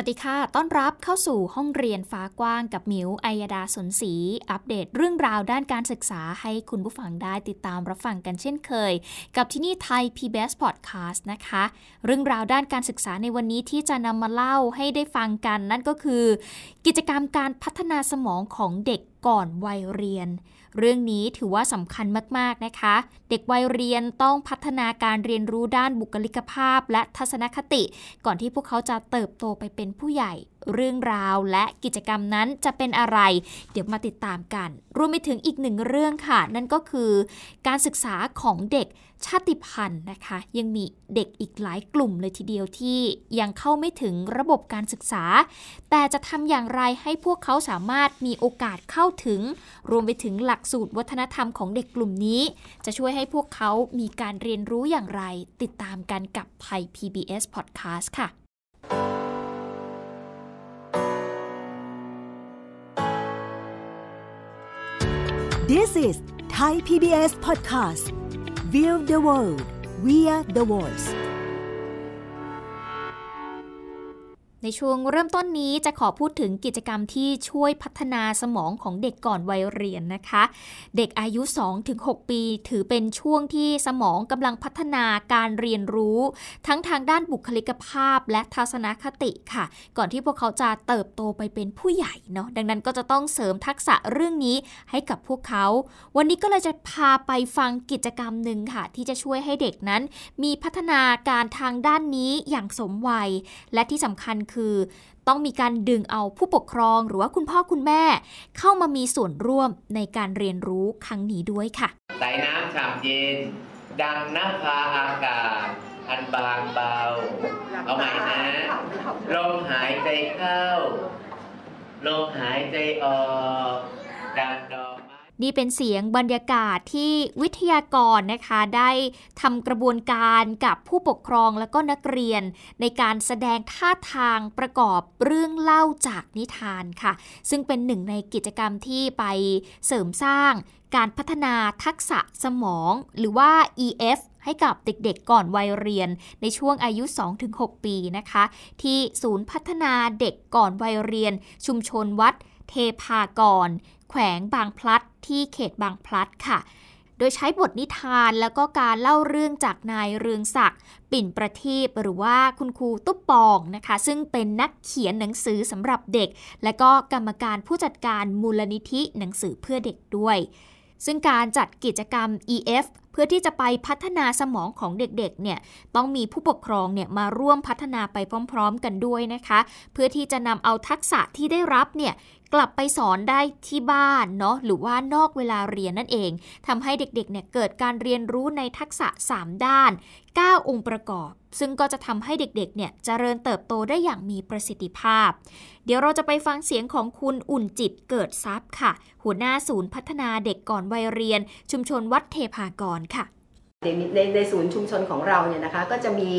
วัสดีค่ะ ต้อนรับเข้าสู่ห้องเรียนฟ้ากว้างกับมิวอัยดาสนศรี อัปเดตเรื่องราวด้านการศึกษาให้คุณผู้ฟังได้ติดตามรับฟังกันเช่นเคย กับที่นี่ไทย PBS Podcast นะคะ เรื่องราวด้านการศึกษาในวันนี้ที่จะนำมาเล่าให้ได้ฟังกัน นั่นก็คือ กิจกรรมการพัฒนาสมองของเด็กก่อนวัยเรียน เรื่องนี้ถือว่าสำคัญมาก ๆ นะคะ เด็กวัยเรียนต้องพัฒนาการเรียนรู้ด้านบุคลิกภาพ และทัศนคติ ก่อนที่พวกเขาจะเติบโตไปเป็นผู้ใหญ่ เรื่องราวและกิจกรรมนั้นจะเป็นอะไร เดี๋ยวมาติดตามกัน รวมไปถึงอีกหนึ่งเรื่องค่ะ นั่นก็คือการศึกษาของเด็กชาติพันธุ์นะคะ ยังมีเด็กอีกหลายกลุ่มเลยทีเดียวที่ยังเข้าไม่ถึงระบบการศึกษา แต่จะทำอย่างไรให้พวกเขาสามารถมีโอกาสเข้าถึง รวมไปถึงหลักสูตรวัฒนธรรมของเด็กกลุ่มนี้ จะช่วยให้พวกเขามีการเรียนรู้อย่างไร ติดตามกันกับไทย PBS Podcast ค่ะ This is Thai PBS Podcast View the world via the voice ในช่วงเริ่มต้นนี้จะขอพูดถึงกิจกรรมที่ช่วยพัฒนาสมองของเด็กก่อนวัยเรียนนะคะ เด็กอายุ 2-6 ปี ถือเป็นช่วงที่สมองกำลังพัฒนาการเรียนรู้ ทั้งทางด้านบุคลิกภาพและทัศนคติค่ะ ก่อนที่พวกเขาจะเติบโตไปเป็นผู้ใหญ่เนาะดังนั้นก็จะต้องเสริมทักษะเรื่องนี้ให้กับพวกเขา วันนี้ก็เลยจะพาไปฟังกิจกรรมหนึ่งค่ะ ที่จะช่วยให้เด็กนั้น มีพัฒนาการทางด้านนี้อย่างสมวัย และที่สำคัญคือ ต้องมีการดึงเอาผู้ปกครองหรือว่าคุณพ่อคุณแม่ เข้ามามีส่วนร่วมในการเรียนรู้ครั้งนี้ด้วยค่ะสายน้ำฉ่ำเย็น ดังน้ำพาอากาศ อันบางเบา เอาใหม่นะลมหายใจเข้าลมหายใจออกดังดอก นี่เป็นเสียงบรรยากาศที่วิทยากรนะคะ ได้ทำกระบวนการกับผู้ปกครองและก็นักเรียน ในการแสดงท่าทางประกอบเรื่องเล่าจากนิทานค่ะ ซึ่งเป็นหนึ่งในกิจกรรมที่ไปเสริมสร้างการพัฒนาทักษะสมอง หรือว่า EF ให้กับเด็กๆ ก่อนวัยเรียน ในช่วงอายุ 2-6 ปีนะคะ ที่ศูนย์พัฒนาเด็กก่อนวัยเรียน ชุมชนวัด เทพากร แขวงบางพลัด ที่เขตบางพลัดค่ะ โดยใช้บทนิทานแล้วก็การเล่าเรื่องจากนายเรืองศักดิ์ปิ่นประทีปหรือว่าคุณครูตุ๊บปองนะคะ ซึ่งเป็นนักเขียนหนังสือสำหรับเด็ก และก็กรรมการผู้จัดการมูลนิธิหนังสือเพื่อเด็กด้วย ซึ่งการจัดกิจกรรม EF พื่อที่จะไปพัฒนาสมองของเด็กๆเนี่ยต้องมีผู้ปกครองเนี่ยมาร่วมพัฒนาไปพร้อม ๆ กันด้วยนะคะ เพื่อที่จะนำเอาทักษะที่ได้รับเนี่ยกลับไปสอนได้ที่บ้านเนาะหรือว่านอกเวลาเรียนนั่นเองทำให้เด็กๆเนี่ยเกิดการเรียนรู้ในทักษะ 3 ด้าน 9 องค์ประกอบ ซึ่งก็จะทำให้เด็กๆเนี่ยจเจริญเติบโตได้อย่างมีประสิทธิภาพ เดี๋ยวเราจะไปฟังเสียงของคุณอุ่นจิตเกิดทรัพย์ค่ะ หัวหน้าศูนย์พัฒนาเด็กก่อนวัยเรียน ชุมชนวัดเทพากรค่ะ ในในศูนย์ชุมชนของเราเนี่ยนะคะก็จะมี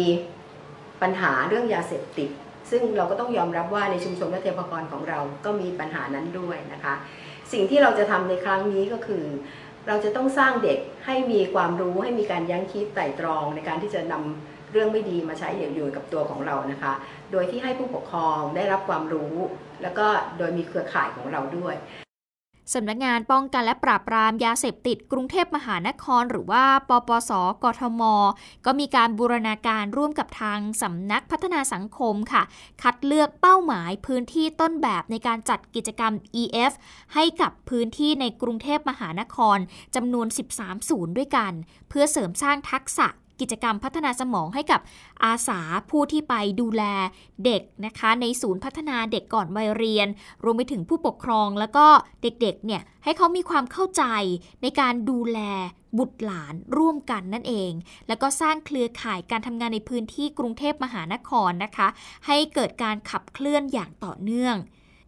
ปัญหาเรื่องยาเสพติด ซึ่งเราก็ต้องยอมรับว่าในชุมชนวัดเทพกรของเราก็มีปัญหานั้นด้วยนะคะ สิ่งที่เราจะทำในครั้งนี้ก็คือ เราจะต้องสร้างเด็กให้มีความรู้ให้มีการยั้งคิดไต่ตรองในการที่จะนำเรื่องไม่ดีมาใช้อยู่กับตัวของเรานะคะ โดยที่ให้ผู้ปกครองได้รับความรู้ แล้วก็โดยมีเครือข่ายของเราด้วย สำนักงานป้องกันและปราบปรามยาเสพติดกรุงเทพมหานคร หรือว่าปปส กทม ก็มีการบูรณาการร่วมกับทางสำนักพัฒนาสังคมค่ะ คัดเลือกเป้าหมายพื้นที่ต้นแบบในการจัดกิจกรรม EF ให้กับพื้นที่ในกรุงเทพมหานครจำนวน 13 ศูนย์ด้วยกัน เพื่อเสริมสร้างทักษะ กิจกรรมพัฒนาสมองให้กับอาสาผู้ที่ไปดูแลเด็กนะคะ ในศูนย์พัฒนาเด็กก่อนวัยเรียน รวมไปถึงผู้ปกครองแล้วก็เด็กๆเนี่ยให้เขามีความเข้าใจในการดูแลบุตรหลานร่วมกันนั่นเอง แล้วก็สร้างเครือข่ายการทำงานในพื้นที่กรุงเทพมหานครนะคะ ให้เกิดการขับเคลื่อนอย่างต่อเนื่อง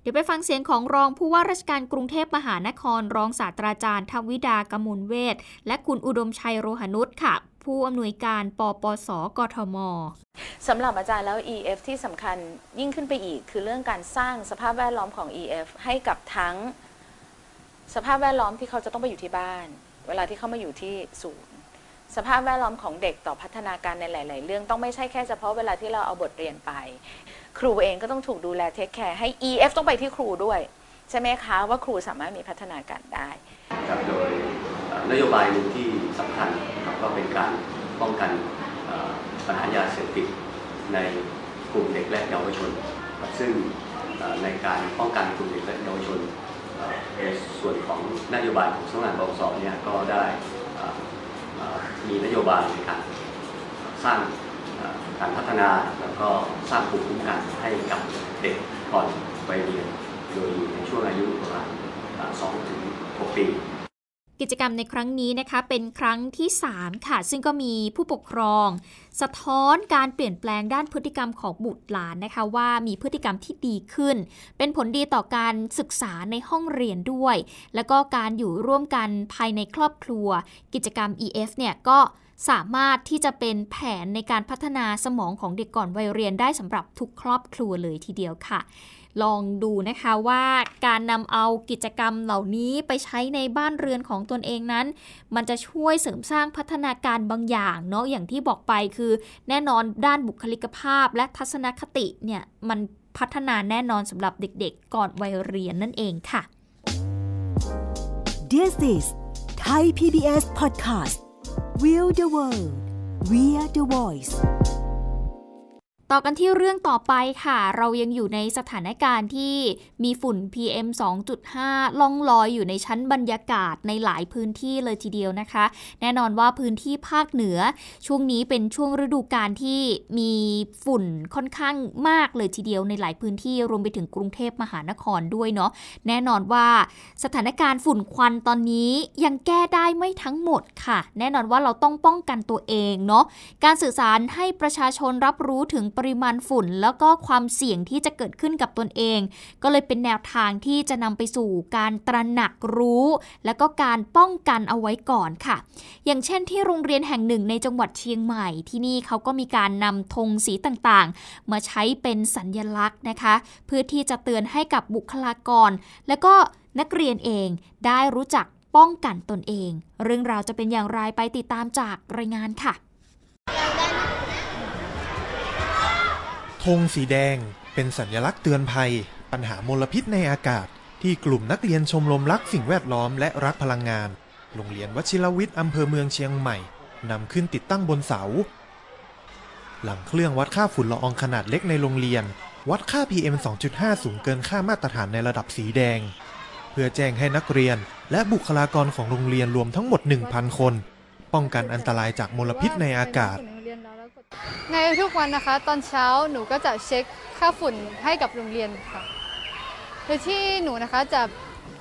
เดี๋ยวไปฟังเสียงของรองผู้ว่าราชการกรุงเทพมหานคร รองศาสตราจารย์ทวิดากมลเวทและคุณอุดมชัยโรหนุชค่ะ ผู้อำนวยการปปสกทมสำหรับอาจารย์แล้ว EF ที่สำคัญยิ่งขึ้นไปอีก คือเรื่องการสร้างสภาพแวดล้อมของ EF ให้กับทั้งสภาพแวดล้อมที่เขาจะต้องไปอยู่ที่บ้าน เวลาที่เขามาอยู่ที่ศูนย์สภาพแวดล้อมของเด็กต่อพัฒนาการในหลาย ๆ เรื่องต้องไม่ใช่แค่เฉพาะเวลาที่เราเอาบทเรียนไป ครูเองก็ต้องถูกดูแลเทคแคร์ให้ EF ต้องไปที่ครูด้วย ใช่ไหมคะ ว่าครูสามารถมีพัฒนาการได้ครับโดยนโยบายหนึ่งที่สำคัญครับ ก็เป็นการป้องกันปัญหายาเสพติดในกลุ่มเด็กและเยาวชน ซึ่งในการป้องกันกลุ่มเด็กและเยาวชนในส่วนของนโยบายของสำนักงานบสเนี่ยก็ได้มีนโยบายในการสร้างการพัฒนาแล้วก็สร้างภูมิคุ้มกันให้กับเด็กก่อนไปเรียนโดยอยู่ในช่วงอายุประมาณ2ถึง6ปี กิจกรรมในครั้งนี้นะคะ เป็นครั้งที่ 3 ค่ะ ซึ่งก็มีผู้ปกครอง สะท้อนการเปลี่ยนแปลงด้านพฤติกรรมของบุตรหลานนะคะ ว่ามีพฤติกรรมที่ดีขึ้น เป็นผลดีต่อการศึกษาในห้องเรียนด้วย แล้วก็การอยู่ร่วมกันภายในครอบครัว กิจกรรม EF เนี่ยก็สามารถที่จะเป็นแผนในการพัฒนาสมองของเด็กก่อนวัยเรียนได้สำหรับทุกครอบครัวเลยทีเดียวค่ะ ลองดูนะคะว่าการนำเอากิจกรรมเหล่านี้ไปใช้ในบ้านเรือนของตนเองนั้น มันจะช่วยเสริมสร้างพัฒนาการบางอย่างเนาะอย่างที่บอกไปคือแน่นอนด้านบุคลิกภาพและทัศนคติเนี่ยมันพัฒนาแน่นอนสำหรับเด็กๆ ก่อนวัยเรียนนั่นเองค่ะ This is Thai PBS Podcast We the World We are the Voice ต่อกันที่เรื่องต่อไปค่ะ เรายังอยู่ในสถานการณ์ที่มีฝุ่น PM 2.5 ล่องลอยอยู่ในชั้นบรรยากาศในหลายพื้นที่เลยทีเดียวนะคะ แน่นอนว่าพื้นที่ภาคเหนือ ช่วงนี้เป็นช่วงฤดูกาลที่มีฝุ่นค่อนข้างมากเลยทีเดียวในหลายพื้นที่รวมไปถึงกรุงเทพมหานครด้วยเนาะแน่นอนว่าสถานการณ์ฝุ่นควันตอนนี้ยังแก้ได้ไม่ทั้งหมดค่ะ แน่นอนว่าเราต้องป้องกันตัวเองเนาะการสื่อสารให้ประชาชนรับรู้ถึงปริมาณฝุ่น แล้วก็ความเสี่ยงที่จะเกิดขึ้นกับตนเอง ก็เลยเป็นแนวทางที่จะนำไปสู่การตระหนักรู้ และก็การป้องกันเอาไว้ก่อนค่ะ อย่างเช่นที่โรงเรียนแห่งหนึ่งในจังหวัดเชียงใหม่ที่นี่เขาก็มีการนำธงสีต่างๆ มาใช้เป็นสัญญลักษณ์นะคะ เพื่อที่จะเตือนให้กับบุคลากร และก็นักเรียนเองได้รู้จักป้องกันตนเอง เรื่องราวจะเป็นอย่างไรไปติดตามจากรายงานค่ะ ธงสีแดงเป็นสัญลักษณ์เตือนภัย ปัญหามลพิษในอากาศ ที่กลุ่มนักเรียนชมรมรักสิ่งแวดล้อมและรักพลังงาน โรงเรียนวชิรวิทย์อำเภอเมืองเชียงใหม่นำขึ้นติดตั้งบนเสา หลังเครื่องวัดค่าฝุ่นละอองขนาดเล็กในโรงเรียน วัดค่า PM 2.5 สูงเกินค่ามาตรฐานในระดับสีแดง เพื่อแจ้งให้นักเรียนและบุคลากรของโรงเรียนรวมทั้งหมด 1,000 คน ป้องกันอันตรายจากมลพิษในอากาศ ในทุกวันนะคะ ตอนเช้าหนูก็จะเช็คค่าฝุ่นให้กับโรงเรียนค่ะโดยที่หนูนะคะจะ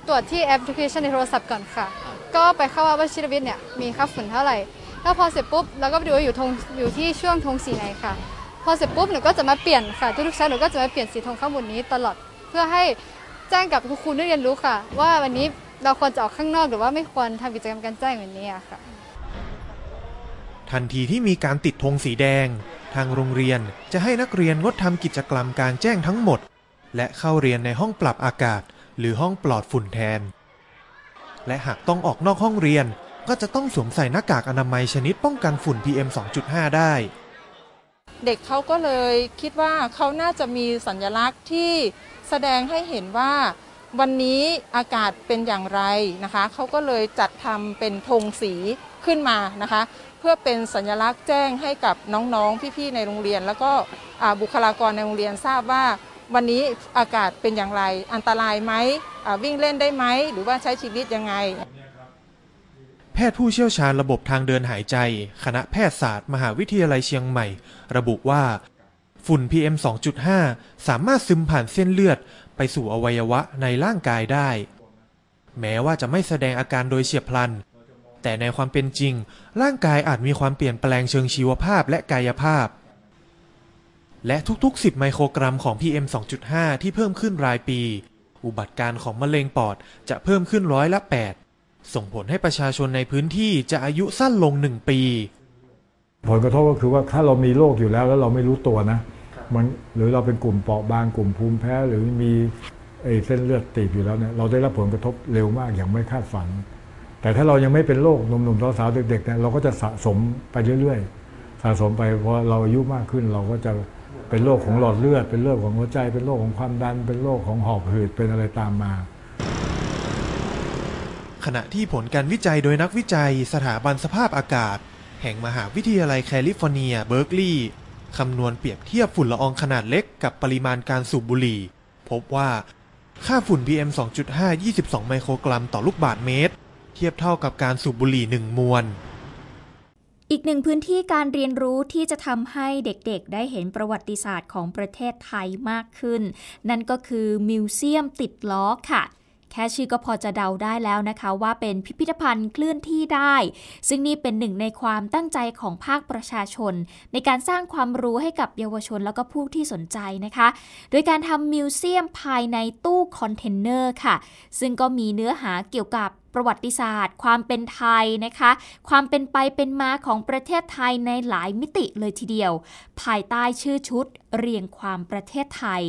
ตรวจที่แอปพลิเคชันในโทรศัพท์ก่อนค่ะ ก็ไปเข้าว่าวชิรวิทย์เนี่ยมีค่าฝุ่นเท่าไหร่ แล้วพอเสร็จปุ๊บเราก็ไปดูว่าอยู่ทงอยู่ที่ช่วงธงสีไหนค่ะ พอเสร็จปุ๊บหนูก็จะมาเปลี่ยนค่ะ ทุกๆเช้าหนูก็จะมาเปลี่ยนสีธงข้างบนนี้ตลอด เพื่อให้แจ้งกับครูได้เรียนรู้ค่ะ ว่าวันนี้เราควรจะออกข้างนอกหรือว่าไม่ควรทำกิจกรรมการแจ้งแบบนี้ค่ะ ทันทีที่มีการติดธงสีแดง ทางโรงเรียนจะให้นักเรียนงดทำกิจกรรมการแจ้งทั้งหมด และเข้าเรียนในห้องปรับอากาศ หรือห้องปลอดฝุ่นแทน และหากต้องออกนอกห้องเรียนก็จะต้องสวมใส่หน้ากากอนามัยชนิดป้องกันฝุ่น PM 2.5 ได้ เด็กเขาก็เลยคิดว่าเขาน่าจะมีสัญลักษณ์ที่แสดงให้เห็นว่า วันนี้อากาศเป็นอย่างไรนะคะเขาก็เลยจัดทำเป็นธงสีขึ้นมานะคะ เพื่อเป็นสัญลักษณ์แจ้งให้กับน้องๆพี่ๆในโรงเรียน แล้วก็บุคลากรในโรงเรียนทราบว่าวันนี้อากาศเป็นอย่างไร อันตรายไหมวิ่งเล่นได้ไหม หรือว่าใช้ชีวิตยังไง แพทย์ผู้เชี่ยวชาญระบบทางเดินหายใจ คณะแพทยศาสตร์ มหาวิทยาลัยเชียงใหม่ ระบุว่า ฝุ่น PM 2.5 สามารถซึมผ่านเส้นเลือด ไปสู่อวัยวะในร่างกายได้ แม้ว่าจะไม่แสดงอาการโดยเฉียบพลัน แต่ในความเป็นจริง ร่างกายอาจมีความเปลี่ยนแปลงเชิงชีวภาพและกายภาพ และทุกๆ 10 ไมโครกรัมของ PM 2.5 ที่เพิ่มขึ้นรายปี อุบัติการของมะเร็งปอดจะเพิ่มขึ้นร้อยละ 8 ส่งผลให้ประชาชนในพื้นที่จะอายุสั้นลง 1 ปี ผลกระทบก็คือว่าถ้าเรามีโรคอยู่แล้วแล้วเราไม่รู้ตัวนะ มันหรือเราเป็นกลุ่มเปราะบางกลุ่มภูมิแพ้หรือมีเส้นเลือดตีบอยู่แล้วเนี่ยเราได้รับผลกระทบเร็วมากอย่างไม่คาดฝัน แต่ถ้าเรายังไม่เป็นโรคหนุ่มๆสาวๆเด็กๆเนี่ยเราก็จะสะสมไปเรื่อยๆ สะสมไปพอเราอายุมากขึ้นเราก็จะเป็นโรคของหลอดเลือด เป็นโรคของหัวใจ เป็นโรคของความดัน เป็นโรคของหอบหืดเป็นอะไรตามมา ขณะที่ผลการวิจัยโดยนักวิจัย สถาบันสภาพอากาศ แห่งมหาวิทยาลัยแคลิฟอร์เนีย เบิร์กลีย์ คำนวณเปรียบเทียบฝุ่นละอองขนาดเล็กกับปริมาณการสูบบุหรี่ พบว่าค่าฝุ่น PM 2.5 22 ไมโครกรัมต่อลูกบาศก์เมตร เทียบเท่ากับการสูบบุหรี่ 1 มวนอีกหนึ่งพื้นที่การเรียนรู้ที่จะทำให้เด็กๆ ได้เห็นประวัติศาสตร์ของประเทศไทยมากขึ้น นั่นก็คือมิวเซียมติดล้อค่ะ แค่ชื่อก็พอจะเดาได้แล้วนะคะ ว่าเป็นพิพิธภัณฑ์เคลื่อนที่ได้ ซึ่งนี่เป็นหนึ่งในความตั้งใจของภาคประชาชน ในการสร้างความรู้ให้กับเยาวชนแล้วก็ผู้ที่สนใจนะคะ โดยการทำมิวเซียมภายในตู้คอนเทนเนอร์ค่ะ ซึ่งก็มีเนื้อหาเกี่ยวกับประวัติศาสตร์ ความเป็นไทยนะคะ ความเป็นไปเป็นมาของประเทศไทยในหลายมิติเลยทีเดียว ภายใต้ชื่อชุดเรียงความประเทศไทย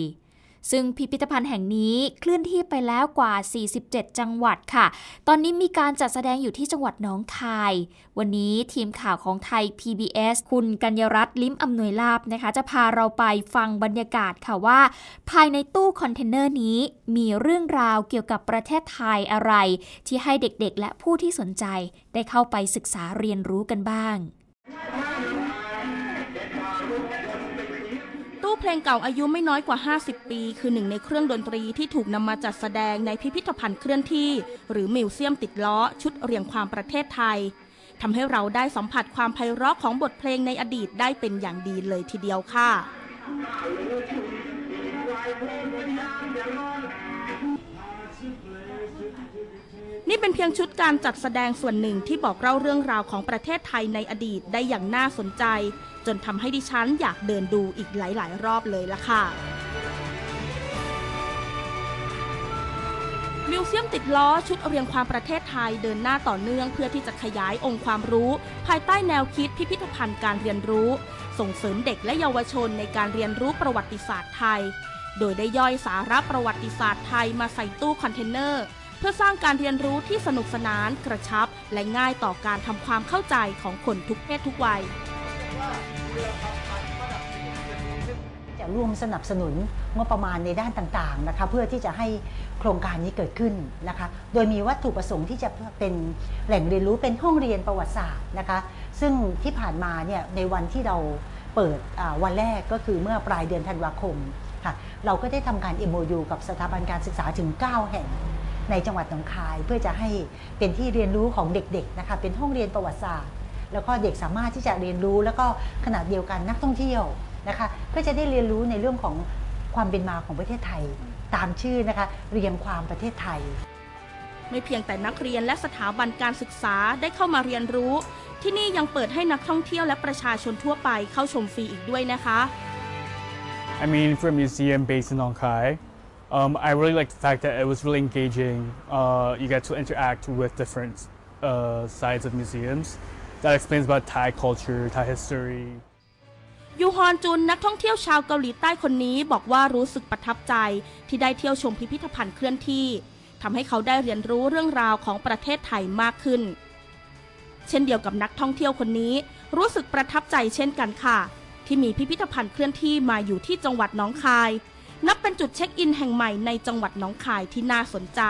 ซึ่งพิพิธภัณฑ์แห่งนี้เคลื่อนที่ไปแล้วกว่า 47 จังหวัดค่ะ ตอนนี้มีการจัดแสดงอยู่ที่จังหวัดหนองคาย วันนี้ทีมข่าวของไทย PBS คุณกัญญรัตน์ลิ้มอำนวยลาบนะคะ จะพาเราไปฟังบรรยากาศค่ะว่า ภายในตู้คอนเทนเนอร์นี้มีเรื่องราวเกี่ยวกับประเทศไทยอะไร ที่ให้เด็กๆ และผู้ที่สนใจได้เข้าไปศึกษาเรียนรู้กันบ้าง ตู้เพลงเก่าอายุไม่น้อยกว่า 50 ปี คือหนึ่งในเครื่องดนตรีที่ถูกนำมาจัดแสดงในพิพิธภัณฑ์เคลื่อนที่ หรือมิวเซียมติดล้อ ชุดเรียงความประเทศไทยทำให้เราได้สัมผัสความไพเราะของบทเพลงในอดีตได้เป็นอย่างดีเลยทีเดียวค่ะ นี่เป็นเพียงชุดการจัดแสดงส่วนหนึ่งที่บอกเล่าเรื่องราวของประเทศไทยในอดีตได้อย่างน่าสนใจ จนทำให้ดิฉันอยากเดินดูอีกหลาย ๆ รอบเลยละค่ะ มิวเซียมติดล้อชุดเรียงความประเทศไทยเดินหน้าต่อเนื่องเพื่อที่จะขยายองค์ความรู้ ภายใต้แนวคิดพิพิธภัณฑ์การเรียนรู้ ส่งเสริมเด็กและเยาวชนในการเรียนรู้ประวัติศาสตร์ไทย โดยได้ย่อยสาระประวัติศาสตร์ไทยมาใส่ตู้คอนเทนเนอร์เพื่อสร้างการเรียนรู้ที่สนุกสนาน กระชับ และง่ายต่อการทำความเข้าใจของคนทุกเพศทุกวัย จะร่วมสนับสนุนงบประมาณในด้านต่างๆนะคะเพื่อที่จะให้โครงการนี้เกิดขึ้นนะคะโดยมีวัตถุประสงค์ที่จะเป็นแหล่งเรียนรู้เป็นห้องเรียนประวัติศาสตร์นะคะซึ่งที่ผ่านมาเนี่ยในวันที่เราเปิดวันแรกก็คือเมื่อปลายเดือนธันวาคมค่ะเราก็ได้ทำการ MOU กับสถาบันการศึกษาถึง 9 แห่งในจังหวัดหนองคาย เพื่อจะให้เป็นที่เรียนรู้ของเด็กๆนะคะเป็นห้องเรียนประวัติศาสตร์ แล้วก็เด็กสามารถที่จะเรียนรู้ แล้วก็ขนาดเดียวกันนักท่องเที่ยวนะคะเพื่อจะได้เรียนรู้ในเรื่องของความเป็นมาของประเทศไทย ตามชื่อนะคะเรียงความประเทศไทย ไม่เพียงแต่นักเรียนและสถาบันการศึกษาได้เข้ามาเรียนรู้ ที่นี่ยังเปิดให้นักท่องเที่ยวและประชาชนทั่วไปเข้าชมฟรีอีกด้วยนะคะ I mean, for a museum based in Nongkai, um, I really like the fact that it was really engaging. Uh, you get to interact with different uh, sides of museums. That explains about Thai culture, Thai history. ยูฮอนจุนนักท่องเที่ยวชาวเกาหลีใต้คนนี้บอกว่ารู้สึกประทับใจที่ได้เที่ยวชมพิพิธภัณฑ์เคลื่อนที่ทำให้เขาได้เรียนรู้เรื่องราวของประเทศไทยมากขึ้น เช่นเดียวกับนักท่องเที่ยวคนนี้ รู้สึกประทับใจเช่นกันค่ะ ที่มีพิพิธภัณฑ์เคลื่อนที่มาอยู่ที่จังหวัดน้องคาย นับเป็นจุดเช็คอินแห่งใหม่ในจังหวัดน้องคายที่น่าสนใจ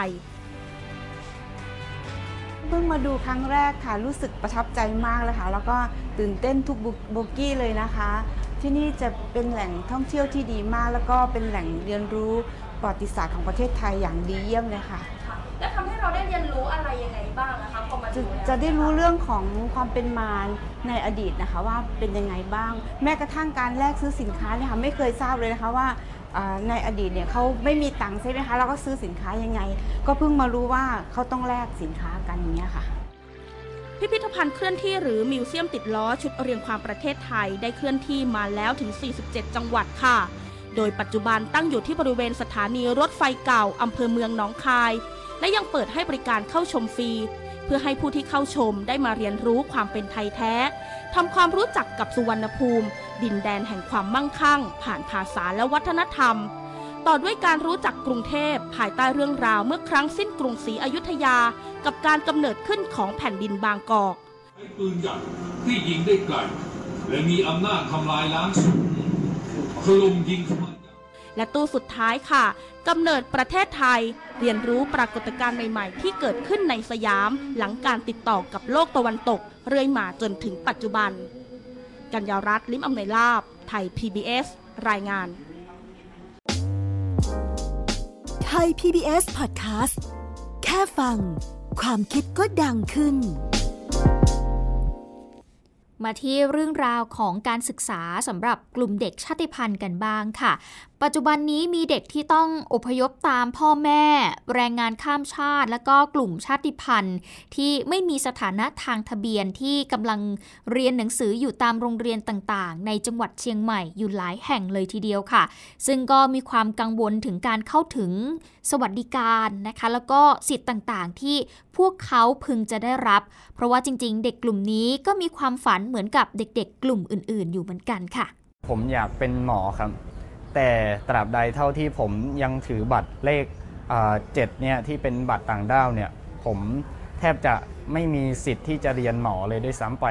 พิ่งมาดูครั้งแรกค่ะ รู้สึกประทับใจมากเลยค่ะ แล้วก็ตื่นเต้นทุกโบกี้เลยนะคะ ที่นี่จะเป็นแหล่งท่องเที่ยวที่ดีมาก แล้วก็เป็นแหล่งเรียนรู้ประวัติศาสตร์ของประเทศไทยอย่างดีเยี่ยมเลยค่ะ และทำให้เราได้เรียนรู้อะไรยังไงบ้างนะคะพอมาจะดูเนี่ยจะได้รู้เรื่องของความเป็นมาในอดีตนะคะ ว่าเป็นยังไงบ้าง แม้กระทั่งการแลกซื้อสินค้าเนี่ยค่ะไม่เคยทราบเลยนะคะว่าอ่า ในอดีตเนี่ยเขาไม่มีตังค์ใช่ไหมคะเราก็ซื้อสินค้ายังไง ก็เพิ่งมารู้ว่าเขาต้องแลกสินค้ากันอย่างเงี้ยค่ะ พิพิธภัณฑ์เคลื่อนที่หรือมิวเซียมติดล้อชุดเรียงความประเทศไทยได้เคลื่อนที่มาแล้วถึง 47 จังหวัดค่ะ โดยปัจจุบันตั้งอยู่ที่บริเวณสถานีรถไฟเก่าอำเภอเมืองหนองคาย และยังเปิดให้บริการเข้าชมฟรี เพื่อให้ผู้ที่เข้าชมได้มาเรียนรู้ความเป็นไทยแท้ทำความรู้จักกับสุวรรณภูมิ ดินแดนแห่งความมั่งคั่ง ผ่านภาษาและวัฒนธรรม ต่อด้วยการรู้จักกรุงเทพภายใต้เรื่องราวเมื่อครั้งสิ้นกรุงศรีอยุธยา กับการกำเนิดขึ้นของแผ่นดินบางกอกปืนใหญ่ที่ยิงได้ไกลและมีอำนาจทำลายล้างสูงถล่มยิงทำลายและตู้สุดท้ายค่ะกำเนิดประเทศไทย เรียนรู้ปรากฏการณ์ใหม่ ๆ ที่เกิดขึ้นในสยาม หลังการติดต่อกับโลกตะวันตก เรื่อยมาจนถึงปัจจุบัน กัญญารัตน์ลิมอำนวยลาบ ไทย PBS รายงาน ไทย PBS Podcast แค่ฟัง ความคิดก็ดังขึ้น มาที่เรื่องราวของการศึกษาสำหรับกลุ่มเด็กชาติพันธุ์กันบ้างค่ะ ปัจจุบันนี้มีเด็กที่ต้องอพยพตามพ่อแม่ แรงงานข้ามชาติ และก็กลุ่มชาติพันธุ์ ที่ไม่มีสถานะทางทะเบียนที่กำลังเรียนหนังสืออยู่ตามโรงเรียนต่างๆ ในจังหวัดเชียงใหม่อยู่หลายแห่งเลยทีเดียวค่ะ ซึ่งก็มีความกังวลถึงการเข้าถึงสวัสดิการนะคะ แล้วก็สิทธิ์ต่างๆ ที่พวกเขาพึงจะได้รับ เพราะว่าจริง ๆ เด็กกลุ่มนี้ก็มีความฝันเหมือนกับเด็ก ๆ กลุ่มอื่น ๆ อยู่เหมือนกันค่ะ ผมอยากเป็นหมอครับ แต่ตราบใดเท่าที่ผมยังถือบัตรเลขเจ็ดเนี่ยที่เป็นบัตรต่างด้าวเนี่ยผมแทบจะไม่มีสิทธิ์ที่จะเรียนหมอเลยด้วยซ้ำไป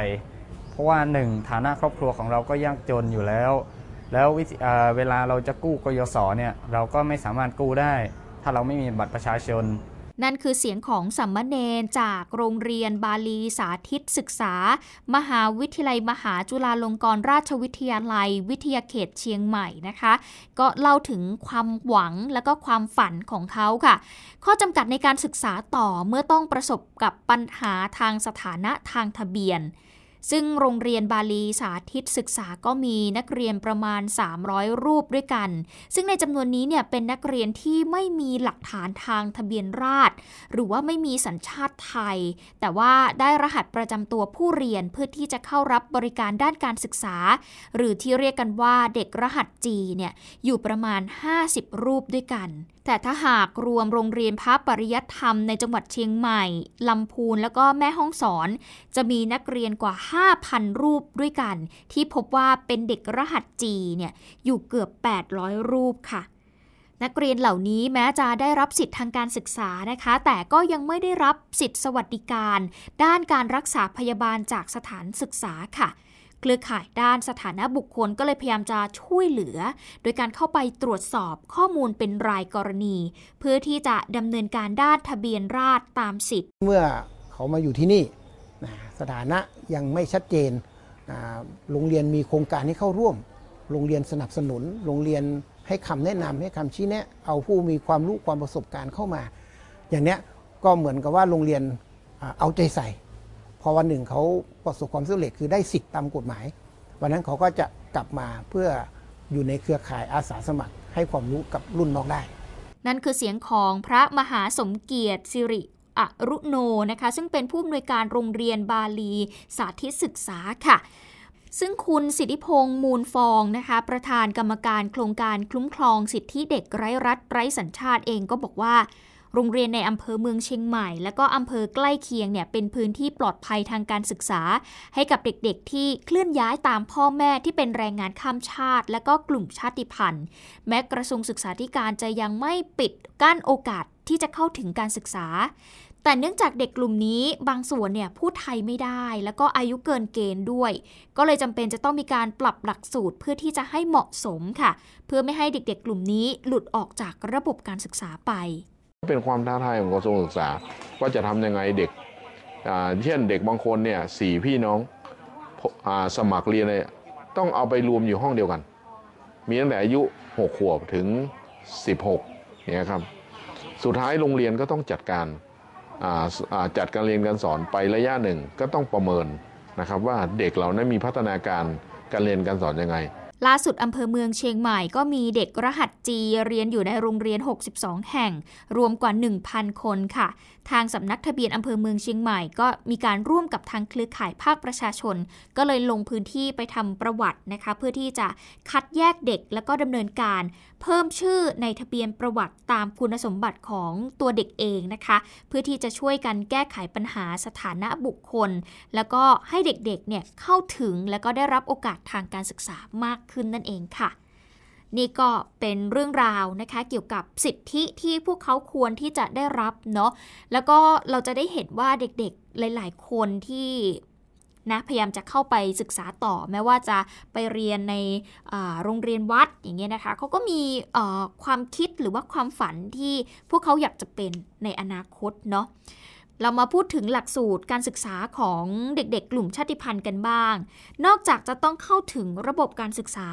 เพราะว่าหนึ่งฐานะครอบครัวของเราก็ยากจนอยู่แล้ว แล้วเวลาเราจะกู้กยศเนี่ยเราก็ไม่สามารถกู้ได้ ถ้าเราไม่มีบัตรประชาชน นั่นคือเสียงของสัมมเนนจากโรงเรียนบาลีสาธิตศึกษา มหาวิทยาลัยมหาจุฬาลงกรณราชวิทยาลัย วิทยาเขตเชียงใหม่นะคะ ก็เล่าถึงความหวังและก็ความฝันของเขาค่ะ ข้อจำกัดในการศึกษาต่อเมื่อต้องประสบกับปัญหาทางสถานะทางทะเบียน ซึ่งโรงเรียนบาลีสาธิตศึกษาก็มีนักเรียนประมาณ 300 รูปด้วยกัน ซึ่งในจำนวนนี้เนี่ยเป็นนักเรียนที่ไม่มีหลักฐานทางทะเบียนราษฎรหรือว่าไม่มีสัญชาติไทย แต่ว่าได้รหัสประจำตัวผู้เรียนเพื่อที่จะเข้ารับบริการด้านการศึกษา หรือที่เรียกกันว่าเด็กรหัสจีเนี่ยอยู่ประมาณ 50 รูปด้วยกันแต่ถ้าหากรวมโรงเรียนพระปริยัติธรรมในจังหวัดเชียงใหม่ลำพูนแล้วก็แม่ห้องสอน จะมีนักเรียนกว่า 5,000 รูปด้วยกัน ที่พบว่าเป็นเด็กรหัสจีเนี่ยอยู่เกือบ 800 รูปค่ะนักเรียนเหล่านี้แม้จะได้รับสิทธิ์ทางการศึกษานะคะ แต่ก็ยังไม่ได้รับสิทธิสวัสดิการ ด้านการรักษาพยาบาลจากสถานศึกษาค่ะ เครือข่ายด้านสถานะบุคคลก็เลยพยายามจะช่วยเหลือ โดยการเข้าไปตรวจสอบข้อมูลเป็นรายกรณี เพื่อที่จะดำเนินการด้านทะเบียนราษฎรตามสิทธิ์ เมื่อเขามาอยู่ที่นี่นสถานะยังไม่ชัดเจนโรงเรียนมีโครงการให้เข้าร่วม โรงเรียนสนับสนุน โรงเรียนให้คำแนะนำให้คำชี้แนะ เอาผู้มีความรู้ความประสบการณ์เข้ามา อย่างเนี้ยก็เหมือนกับว่าโรงเรียนเอาใจใส่ พอวันหนึ่งเขา ประสบความสำเร็จคือได้สิทธิ์ตามกฎหมาย วันนั้นเขาก็จะกลับมาเพื่ออยู่ในเครือข่ายอาสาสมัคร ให้ความรู้กับรุ่นน้องได้ นั่นคือเสียงของพระมหาสมเกียรติสิริอรุโนนะคะ ซึ่งเป็นผู้อำนวยการโรงเรียนบาลีสาธิตศึกษาค่ะซึ่งคุณสิทธิพงษ์มูลฟองนะคะ ประธานกรรมการโครงการคุ้มครองสิทธิเด็กไร้รัฐไร้สัญชาติเองก็บอกว่า โรงเรียนในอำเภอเมืองเชียงใหม่ และก็อำเภอใกล้เคียงเนี่ยเป็นพื้นที่ปลอดภัยทางการศึกษา ให้กับเด็กๆ ที่เคลื่อนย้ายตามพ่อแม่ที่เป็นแรงงานข้ามชาติ และก็กลุ่มชาติพันธุ์ แม้กระทรวงศึกษาธิการจะยังไม่ปิดกั้นโอกาสที่จะเข้าถึงการศึกษาแต่เนื่องจากเด็กกลุ่มนี้บางส่วนเนี่ยพูดไทยไม่ได้ แล้วก็อายุเกินเกณฑ์ด้วย ก็เลยจำเป็นจะต้องมีการปรับหลักสูตรเพื่อที่จะให้เหมาะสมค่ะ เพื่อไม่ให้เด็กๆกลุ่มนี้หลุดออกจากระบบการศึกษาไป เป็นความท้าทายของกระทรวงศึกษาว่าจะทำยังไงเด็กเช่นเด็กบางคนเนี่ยสี่พี่น้องอสมัครเรียนเนี่ยต้องเอาไปรวมอยู่ห้องเดียวกัน มีตั้งแต่อายุ6ขวบถึง 16เนี่ยครับสุดท้ายโรงเรียนก็ต้องจัดการจัดการเรียนการสอนไประยะหนึ่งก็ต้องประเมินนะครับว่าเด็กเหล่านั้นมีพัฒนาการการเรียนการสอนยังไง ล่าสุดอำเภอเมืองเชียงใหม่ก็มีเด็กรหัสจีเรียนอยู่ในโรงเรียน 62 แห่ง รวมกว่า 1,000 คนค่ะ ทางสำนักทะเบียนอำเภอเมืองเชียงใหม่ก็มีการร่วมกับทางเครือข่ายภาคประชาชน ก็เลยลงพื้นที่ไปทำประวัตินะคะ เพื่อที่จะคัดแยกเด็กแล้วก็ดำเนินการ เพิ่มชื่อในทะเบียนประวัติตามคุณสมบัติของตัวเด็กเองนะคะ เพื่อที่จะช่วยกันแก้ไขปัญหาสถานะบุคคล แล้วก็ให้เด็กๆเนี่ยเข้าถึงและก็ได้รับโอกาสทางการศึกษามากขึ้นนั่นเองค่ะนี่ก็เป็นเรื่องราวนะคะเกี่ยวกับสิทธิที่พวกเขาควรที่จะได้รับเนาะแล้วก็เราจะได้เห็นว่าเด็กๆหลาย ๆ คนที่ นะพยายามจะเข้าไปศึกษาต่อ แม้ว่าจะไปเรียนในโรงเรียนวัดอย่างเงี้ยนะคะเขาก็มีความคิดหรือว่าความฝันที่พวกเขาอยากจะเป็นในอนาคตเนาะเรามาพูดถึงหลักสูตรการศึกษาของเด็กๆ กลุ่มชาติพันธุ์กันบ้าง นอกจากจะต้องเข้าถึงระบบการศึกษา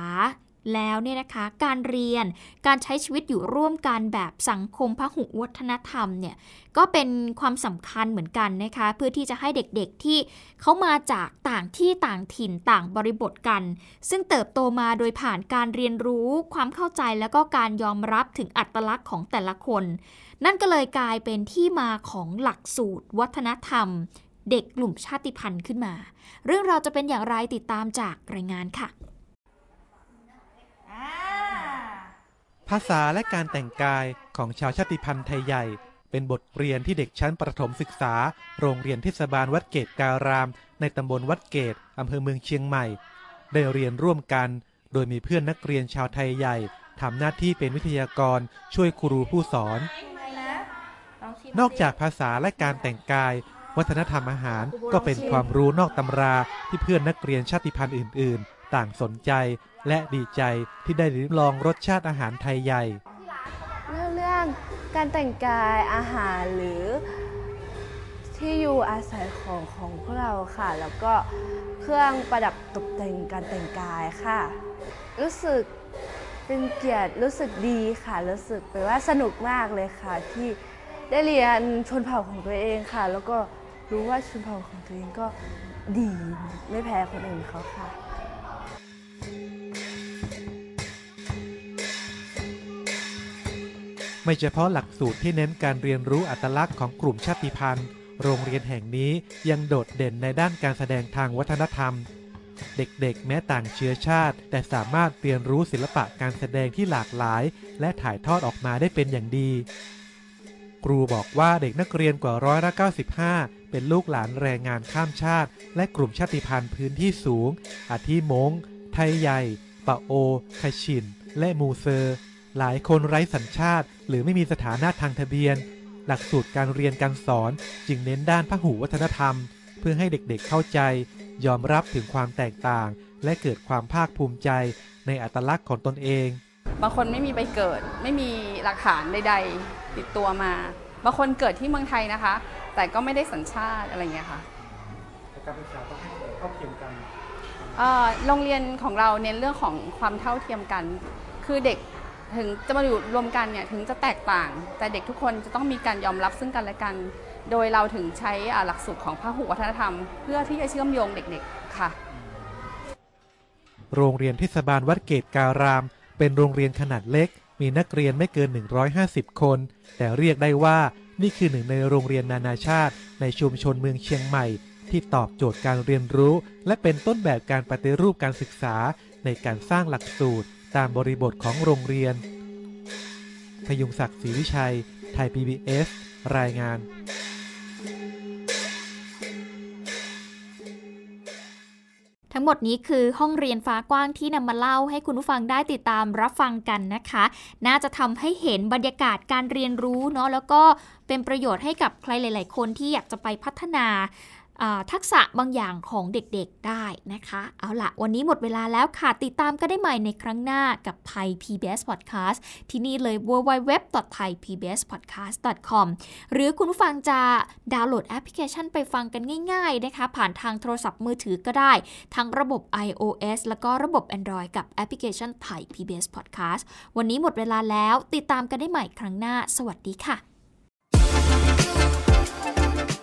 แล้วเนี่ยนะคะ การเรียนการใช้ชีวิตอยู่ร่วมกันแบบสังคมพหุวัฒนธรรมเนี่ยก็เป็นความสำคัญเหมือนกันนะคะ เพื่อที่จะให้เด็กๆที่เขามาจากต่างที่ต่างถิ่นต่างบริบทกัน ซึ่งเติบโตมาโดยผ่านการเรียนรู้ความเข้าใจแล้วก็การยอมรับถึงอัตลักษณ์ของแต่ละคน นั่นก็เลยกลายเป็นที่มาของหลักสูตร วัฒนธรรม เด็กกลุ่มชาติพันธุ์ขึ้นมา เรื่องราวจะเป็นอย่างไรติดตามจากรายงานค่ะ ภาษาและการแต่งกายของชาวชาติพันธุ์ไทยใหญ่ เป็นบทเรียนที่เด็กชั้นประถมศึกษา โรงเรียนเทศบาลวัดเกตการาม ในตำบลวัดเกตอำเภอเมืองเชียงใหม่ ได้เรียนร่วมกัน โดยมีเพื่อนนักเรียนชาวไทยใหญ่ทำหน้าที่เป็นวิทยากรช่วยครูผู้สอน นอกจากภาษาและการแต่งกาย วัฒนธรรมอาหารก็เป็นความรู้นอกตำราที่เพื่อนนักเรียนชาติพันธุ์อื่น ๆ ต่างสนใจและดีใจที่ได้ริมลองรสชาติอาหารไทยใหญ่เรื่องการแต่งกายอาหารหรือที่อยู่อาศัยของของพวกเราค่ะ แล้วก็เครื่องประดับตกแต่งการแต่งกายค่ะ รู้สึกเป็นเกียรติรู้สึกดีค่ะ รู้สึกไปว่าสนุกมากเลยค่ะ ที่ได้เรียนชนเผ่าของตัวเองค่ะ แล้วก็รู้ว่าชนเผ่าของตัวเองก็ดีไม่แพ้คนอื่นเขาค่ะ ไม่เฉพาะหลักสูตรที่เน้นการเรียนรู้อัตลักษณ์ของกลุ่มชาติพันธุ์ โรงเรียนแห่งนี้ยังโดดเด่นในด้านการแสดงทางวัฒนธรรม เด็กๆ แม้ต่างเชื้อชาติ แต่สามารถเรียนรู้ศิลปะการแสดงที่หลากหลาย และถ่ายทอดออกมาได้เป็นอย่างดี ครูบอกว่าเด็กนักเรียนกว่าร้อยละ95 เป็นลูกหลานแรงงานข้ามชาติ และกลุ่มชาติพันธุ์พื้นที่สูง อาทิมง ทยใหญ่ ปะโอคาชิน และมูเซอร์ หลายคนไร้สัญชาติ หรือไม่มีสถานะทางทะเบียน หลักสูตรการเรียนการสอนจึงเน้นด้านพหูวัฒนธรรม เพื่อให้เด็กๆเเข้าใจ ยอมรับถึงความแตกต่าง และเกิดความภาคภูมิใจในอัตลักษณ์ของตนเอง บางคนไม่มีใบเกิด ไม่มีหลักฐานใด ๆ ติดตัวมา บางคนเกิดที่เมืองไทยนะคะ แต่ก็ไม่ได้สัญชาติอะไรเงี้ยค่ะการศึกษาต้องให้เท่าเทียมกัน โรงเรียนของเราเน้นเรื่องของความเท่าเทียมกัน คือเด็กถึงจะมาอยู่รวมกันเนี่ยถึงจะแตกต่าง แต่เด็กทุกคนจะต้องมีการยอมรับซึ่งกันและกัน โดยเราถึงใช้หลักสูตรของพหุวัฒนธรรม เพื่อที่จะเชื่อมโยงเด็กๆ ค่ะ โรงเรียนเทศบาลวัดเกตการาม เป็นโรงเรียนขนาดเล็ก มีนักเรียนไม่เกิน 150 คน แต่เรียกได้ว่านี่คือหนึ่งในโรงเรียนนานาชาติ ในชุมชนเมืองเชียงใหม่ ที่ตอบโจทย์การเรียนรู้ และเป็นต้นแบบการปฏิรูปการศึกษา ในการสร้างหลักสูตร ตามบริบทของโรงเรียน พยุงศักดิ์ศรีวิชัย ไทย PBS รายงานทั้งหมดนี้คือห้องเรียนฟ้ากว้างที่นำมาเล่าให้คุณผู้ฟังได้ติดตามรับฟังกันนะคะ น่าจะทำให้เห็นบรรยากาศการเรียนรู้เนาะแล้วก็เป็นประโยชน์ให้กับใครหลาย ๆ คนที่อยากจะไปพัฒนา ทักษะบางอย่างของเด็กๆได้นะคะ เอาละวันนี้หมดเวลาแล้วค่ะ ติดตามก็ได้ใหม่ในครั้งหน้ากับไทย PBS Podcast ที่นี่เลย www.thaipbspodcast.com หรือคุณผู้ฟังจะดาวน์โหลดแอปพลิเคชันไปฟังกันง่ายๆนะคะ ผ่านทางโทรศัพท์มือถือก็ได้ ทั้งระบบ iOS แล้วก็ระบบ Android กับแอปพลิเคชันไทย PBS Podcast วันนี้หมดเวลาแล้วติดตามกันได้ใหม่ครั้งหน้า สวัสดีค่ะ